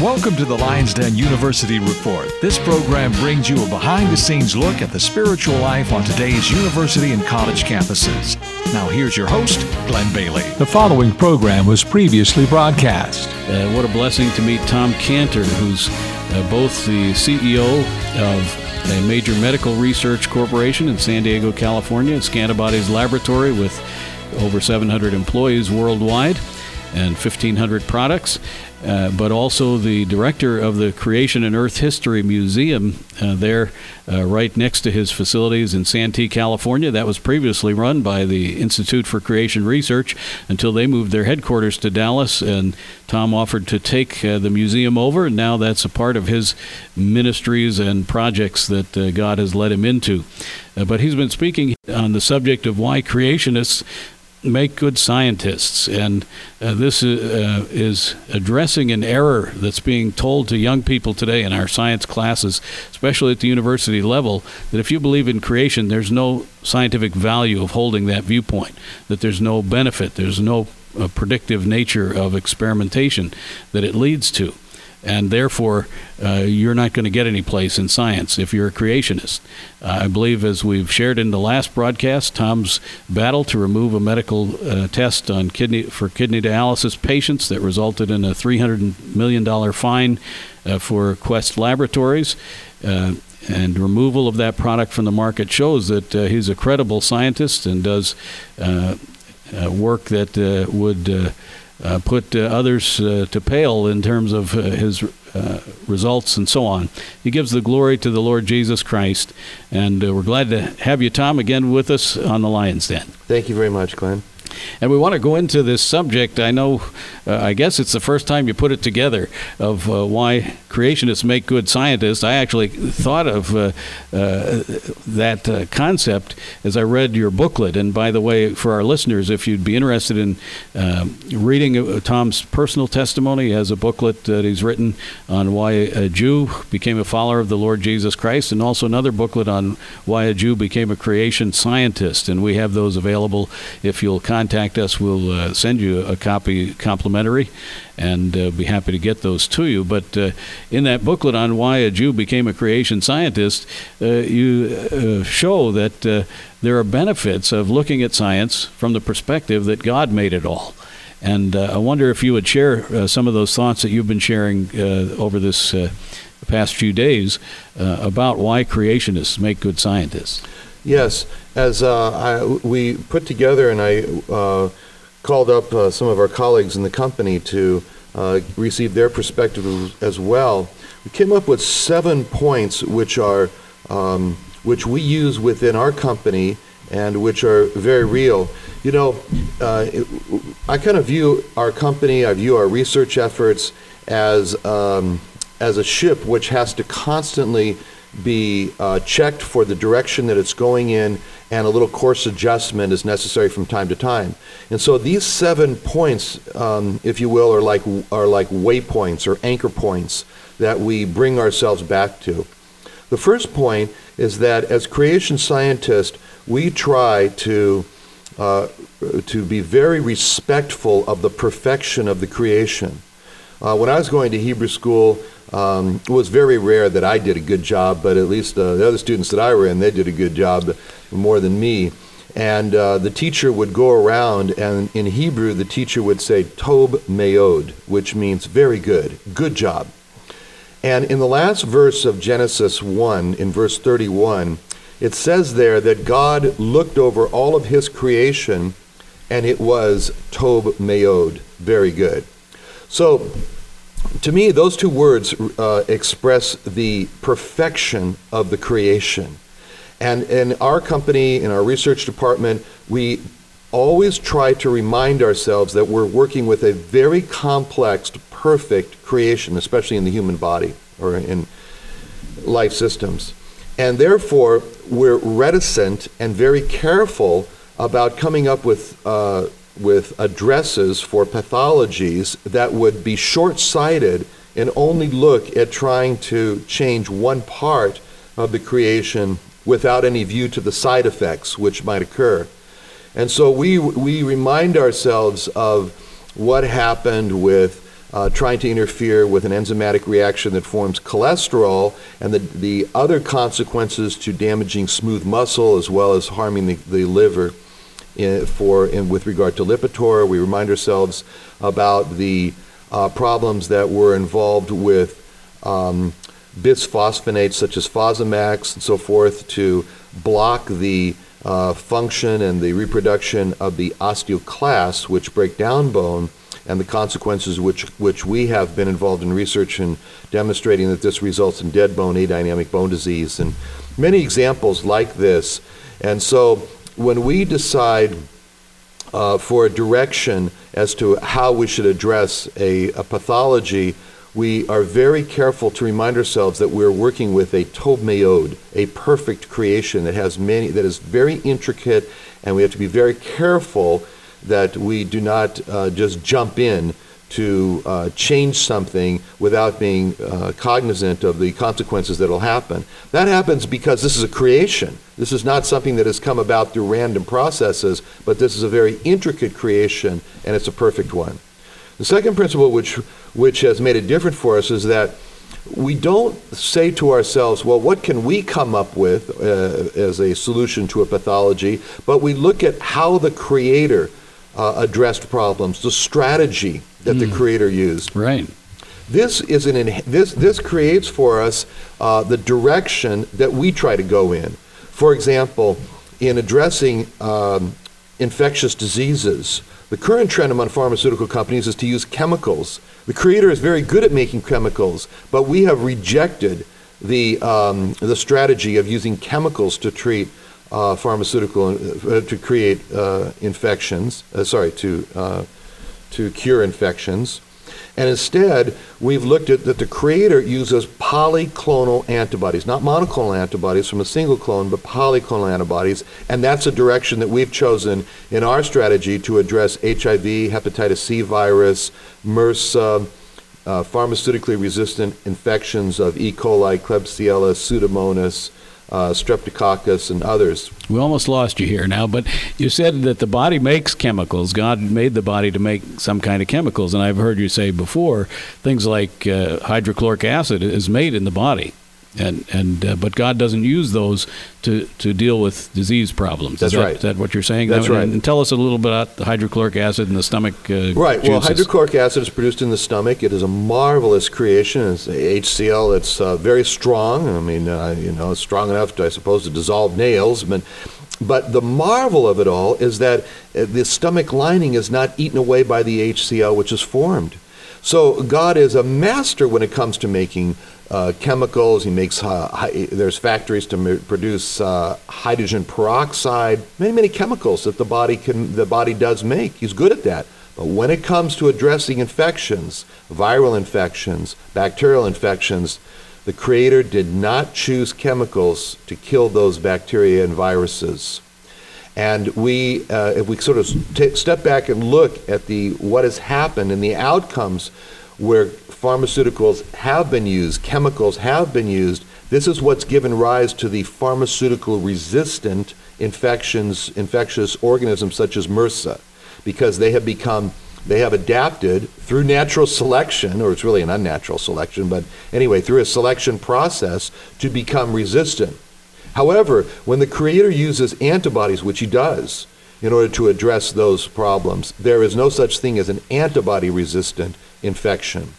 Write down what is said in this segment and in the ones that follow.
Welcome to the Lions Den University Report. This program brings you a behind the scenes look at the spiritual life on today's university and college campuses. Now, here's your host, Glenn Bailey. The following program was previously broadcast. Uh, what a blessing to meet Tom Cantor, who's uh, both the CEO of a major medical research corporation in San Diego, California, Scantibodies Laboratory, with over 700 employees worldwide and 1,500 products. Uh, but also the director of the Creation and Earth History Museum uh, there, uh, right next to his facilities in Santee, California. That was previously run by the Institute for Creation Research until they moved their headquarters to Dallas. And Tom offered to take uh, the museum over, and now that's a part of his ministries and projects that uh, God has led him into. but he's been speaking on the subject of why creationists make good scientists. And uh, this uh, is addressing an error that's being told to young people today in our science classes, especially at the university level, that if you believe in creation, there's no scientific value of holding that viewpoint, that there's no benefit, there's no uh, predictive nature of experimentation that it leads to and therefore uh, you're not going to get any place in science if you're a creationist. Uh, I believe, as we've shared in the last broadcast, Tom's battle to remove a medical uh, test on kidney for kidney dialysis patients that resulted in a 300 million dollar fine uh, for Quest Laboratories. Uh, and removal of that product from the market shows that uh, he's a credible scientist and does work that would uh, put uh, others uh, to pale in terms of uh, his uh, results and so on. He gives the glory to the Lord Jesus Christ, and uh, we're glad to have you, Tom, again with us on the Lions Den. Thank you very much, Glenn. And we want to go into this subject. I know, uh, I guess it's the first time you put it together of uh, why creationists make good scientists. I actually thought of uh, uh that uh, concept as I read your booklet. And by the way, for our listeners, if you'd be interested in um, reading uh, Tom's personal testimony, he has a booklet that he's written on why a Jew became a follower of the Lord Jesus Christ, and also another booklet on why a Jew became a creation scientist. And we have those available if you'll contact us, we'll uh, send you a copy complimentary and uh, be happy to get those to you. But uh, in that booklet on why a Jew became a creation scientist, uh, you uh, show that uh, there are benefits of looking at science from the perspective that God made it all. And I wonder if you would share some of those thoughts that you've been sharing over this past few days about why creationists make good scientists. Yes, as uh, I, we put together and I uh, called up uh, some of our colleagues in the company to uh, receive their perspective as well, we came up with seven points which are um, which we use within our company and which are very real. You know, uh, I kind of view our company, I view our research efforts as um, as a ship which has to constantly be uh, checked for the direction that it's going in, and a little course adjustment is necessary from time to time. And so these seven points, um, if you will, are like are like waypoints or anchor points that we bring ourselves back to. The first point is that as creation scientists, we try to uh, to be very respectful of the perfection of the creation. Uh, when I was going to Hebrew school, um, it was very rare that I did a good job, but at least uh, the other students that I were in, they did a good job more than me. And uh, the teacher would go around, and in Hebrew, the teacher would say, Tob Meod, which means very good, good job. And in the last verse of Genesis 1, in verse 31, it says there that God looked over all of his creation, and it was Tob Meod, very good. So to me, those two words uh, express the perfection of the creation. And in our company, in our research department, we always try to remind ourselves that we're working with a very complex, perfect creation, especially in the human body or in life systems. And therefore, we're reticent and very careful about coming up with uh, with addresses for pathologies that would be short sighted and only look at trying to change one part of the creation without any view to the side effects which might occur. And so we, we remind ourselves of what happened with uh, trying to interfere with an enzymatic reaction that forms cholesterol and the, the other consequences to damaging smooth muscle as well as harming the, the liver in, for in, with regard to Lipitor. We remind ourselves about the uh, problems that were involved with um, bisphosphonates such as Fosamax and so forth to block the uh, function and the reproduction of the osteoclasts, which break down bone, and the consequences which, which we have been involved in research and demonstrating that this results in dead bone, adynamic bone disease, and many examples like this. And so when we decide uh, for a direction as to how we should address a, a pathology, we are very careful to remind ourselves that we're working with a tov meod, a perfect creation that has many, that is very intricate, and we have to be very careful that we do not uh, just jump in to uh, change something without being uh, cognizant of the consequences that will happen. That happens because this is a creation. This is not something that has come about through random processes, but this is a very intricate creation, and it's a perfect one. The second principle, which, which has made it different for us, is that we don't say to ourselves, well, what can we come up with uh, as a solution to a pathology? But we look at how the Creator uh, addressed problems, the strategy that mm. the Creator used. Right. This is an this this creates for us uh, the direction that we try to go in. For example, in addressing um, infectious diseases, the current trend among pharmaceutical companies is to use chemicals. The creator is very good at making chemicals, but we have rejected the, um, the strategy of using chemicals to treat uh, pharmaceutical, uh, to create uh, infections, uh, sorry, to, uh, to cure infections. And instead, we've looked at that the creator uses polyclonal antibodies, not monoclonal antibodies from a single clone, but polyclonal antibodies. And that's a direction that we've chosen in our strategy to address HIV, hepatitis C virus, MRSA, uh, pharmaceutically resistant infections of E. coli, Klebsiella, Pseudomonas, uh, Streptococcus, and others. We almost lost you here now, but you said that the body makes chemicals. God made the body to make some kind of chemicals, and I've heard you say before things like uh, hydrochloric acid is made in the body and and uh, but God doesn't use those to, to deal with disease problems. That's is that, right. Is that what you're saying? That's and, right. And tell us a little bit about the hydrochloric acid in the stomach. Uh, right. Juices. Well, hydrochloric acid is produced in the stomach. It is a marvelous creation. It's HCl. It's uh, very strong. I mean, uh, you know, it's strong enough, to, I suppose, to dissolve nails. But but the marvel of it all is that uh, the stomach lining is not eaten away by the HCl, which is formed. So God is a master when it comes to making uh, chemicals. He makes uh, hi- there's factories to m- produce uh, hydrogen peroxide, many many chemicals that the body can the body does make. He's good at that. But when it comes to addressing infections, viral infections, bacterial infections, the Creator did not choose chemicals to kill those bacteria and viruses. And we, uh, if we sort of t- step back and look at the what has happened and the outcomes where pharmaceuticals have been used, chemicals have been used, this is what's given rise to the pharmaceutical resistant infections, infectious organisms such as MRSA, because they have become, they have adapted through natural selection, or it's really an unnatural selection, but anyway, through a selection process to become resistant. However, when the Creator uses antibodies, which He does, in order to address those problems, there is no such thing as an antibody resistant infection.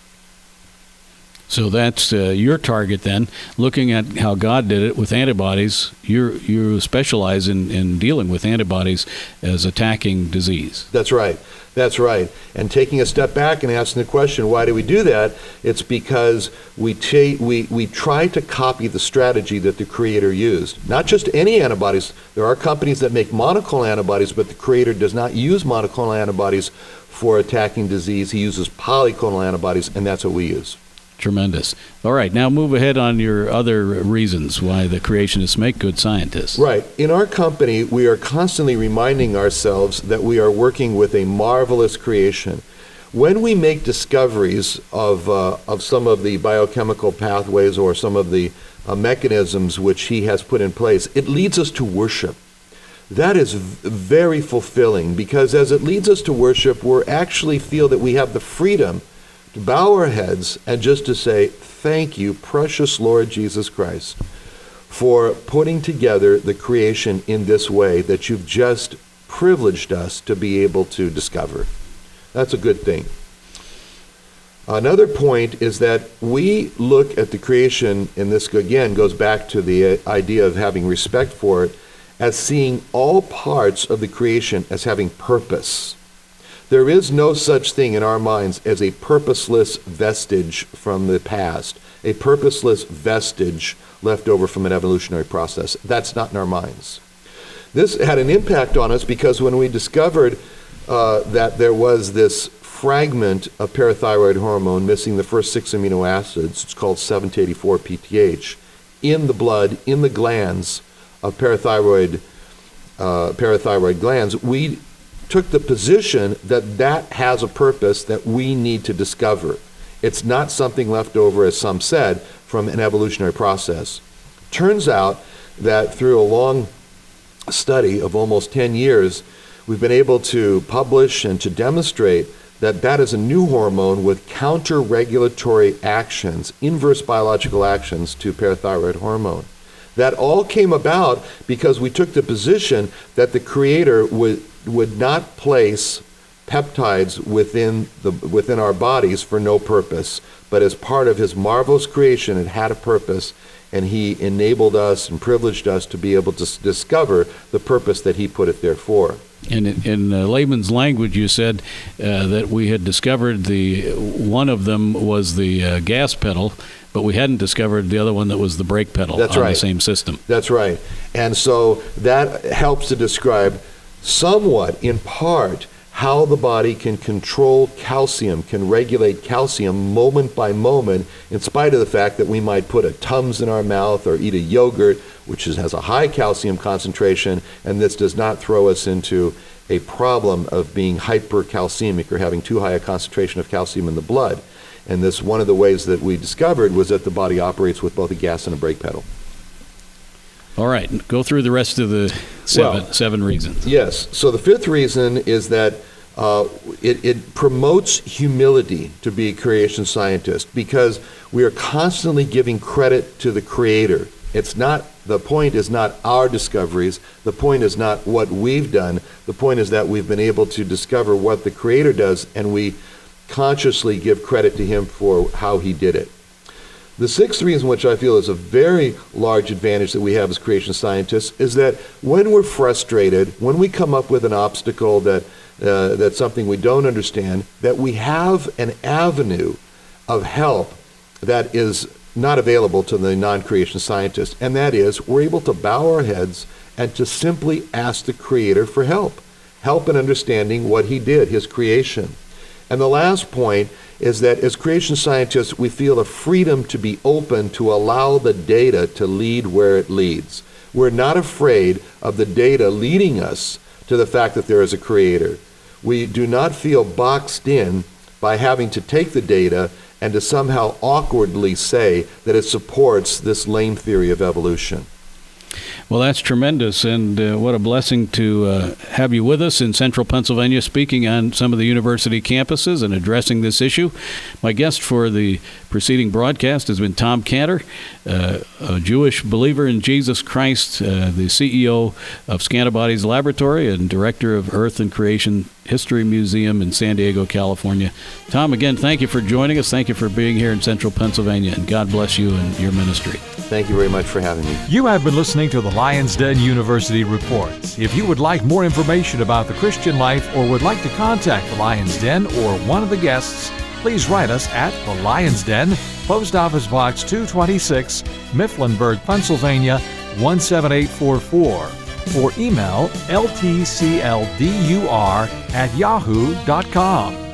So that's uh, your target then. Looking at how God did it with antibodies, you you specialize in, in dealing with antibodies as attacking disease. That's right. That's right. And taking a step back and asking the question, why do we do that? It's because we, ta- we, we try to copy the strategy that the Creator used. Not just any antibodies. There are companies that make monoclonal antibodies, but the Creator does not use monoclonal antibodies for attacking disease. He uses polyclonal antibodies, and that's what we use. Tremendous. All right, now move ahead on your other reasons why the creationists make good scientists. Right. In our company, we are constantly reminding ourselves that we are working with a marvelous creation. When we make discoveries of, uh, of some of the biochemical pathways or some of the uh, mechanisms which he has put in place, it leads us to worship. That is v- very fulfilling because as it leads us to worship, we actually feel that we have the freedom to bow our heads and just to say, Thank you, precious Lord Jesus Christ, for putting together the creation in this way that you've just privileged us to be able to discover. That's a good thing. Another point is that we look at the creation, and this again goes back to the idea of having respect for it, as seeing all parts of the creation as having purpose. There is no such thing in our minds as a purposeless vestige from the past, a purposeless vestige left over from an evolutionary process. That's not in our minds. This had an impact on us because when we discovered uh, that there was this fragment of parathyroid hormone missing the first six amino acids, it's called 784 PTH, in the blood, in the glands of parathyroid, uh, parathyroid glands, we took the position that that has a purpose that we need to discover. It's not something left over, as some said, from an evolutionary process. Turns out that through a long study of almost 10 years, we've been able to publish and to demonstrate that that is a new hormone with counter-regulatory actions, inverse biological actions to parathyroid hormone. That all came about because we took the position that the creator would, would not place peptides within, the, within our bodies for no purpose, but as part of his marvelous creation, it had a purpose, and he enabled us and privileged us to be able to discover the purpose that he put it there for. And in, in uh, layman's language, you said uh, that we had discovered the one of them was the uh, gas pedal, but we hadn't discovered the other one that was the brake pedal That's on right. the same system. That's right. And so that helps to describe somewhat, in part, how the body can control calcium, can regulate calcium moment by moment, in spite of the fact that we might put a Tums in our mouth or eat a yogurt, which is, has a high calcium concentration, and this does not throw us into a problem of being hypercalcemic or having too high a concentration of calcium in the blood. And this one of the ways that we discovered was that the body operates with both a gas and a brake pedal. All right, go through the rest of the seven, Well- seven reasons. Yes. So the fifth reason is that uh, it, it promotes humility to be a creation scientist because we are constantly giving credit to the creator. It's not, the point is not our discoveries. The point is not what we've done. The point is that we've been able to discover what the creator does and we consciously give credit to him for how he did it. The sixth reason, which I feel is a very large advantage that we have as creation scientists, is that when we're frustrated, when we come up with an obstacle that uh, that's something we don't understand, that we have an avenue of help that is not available to the non-creation scientist, and that is we're able to bow our heads and to simply ask the Creator for help, help in understanding what He did, His creation. And the last point is that as creation scientists, we feel a freedom to be open to allow the data to lead where it leads. We're not afraid of the data leading us to the fact that there is a creator. We do not feel boxed in by having to take the data and to somehow awkwardly say that it supports this lame theory of evolution. Well, that's tremendous, and uh, what a blessing to uh, have you with us in central Pennsylvania speaking on some of the university campuses and addressing this issue. My guest for the preceding broadcast has been Tom Cantor, uh, a Jewish believer in Jesus Christ, uh, the CEO of Scantibodies Laboratory and director of Earth and Creation History Museum in San Diego, California. Tom, again, thank you for joining us. Thank you for being here in central Pennsylvania, and God bless you and your ministry. Thank you very much for having me. You have been listening to the Lions Den University Report. If you would like more information about the Christian life or would like to contact the Lions Den or one of the guests, please write us at the Lions Den, Post Office Box 226, Mifflinburg, Pennsylvania 17844, or email ltcldur at yahoo.com.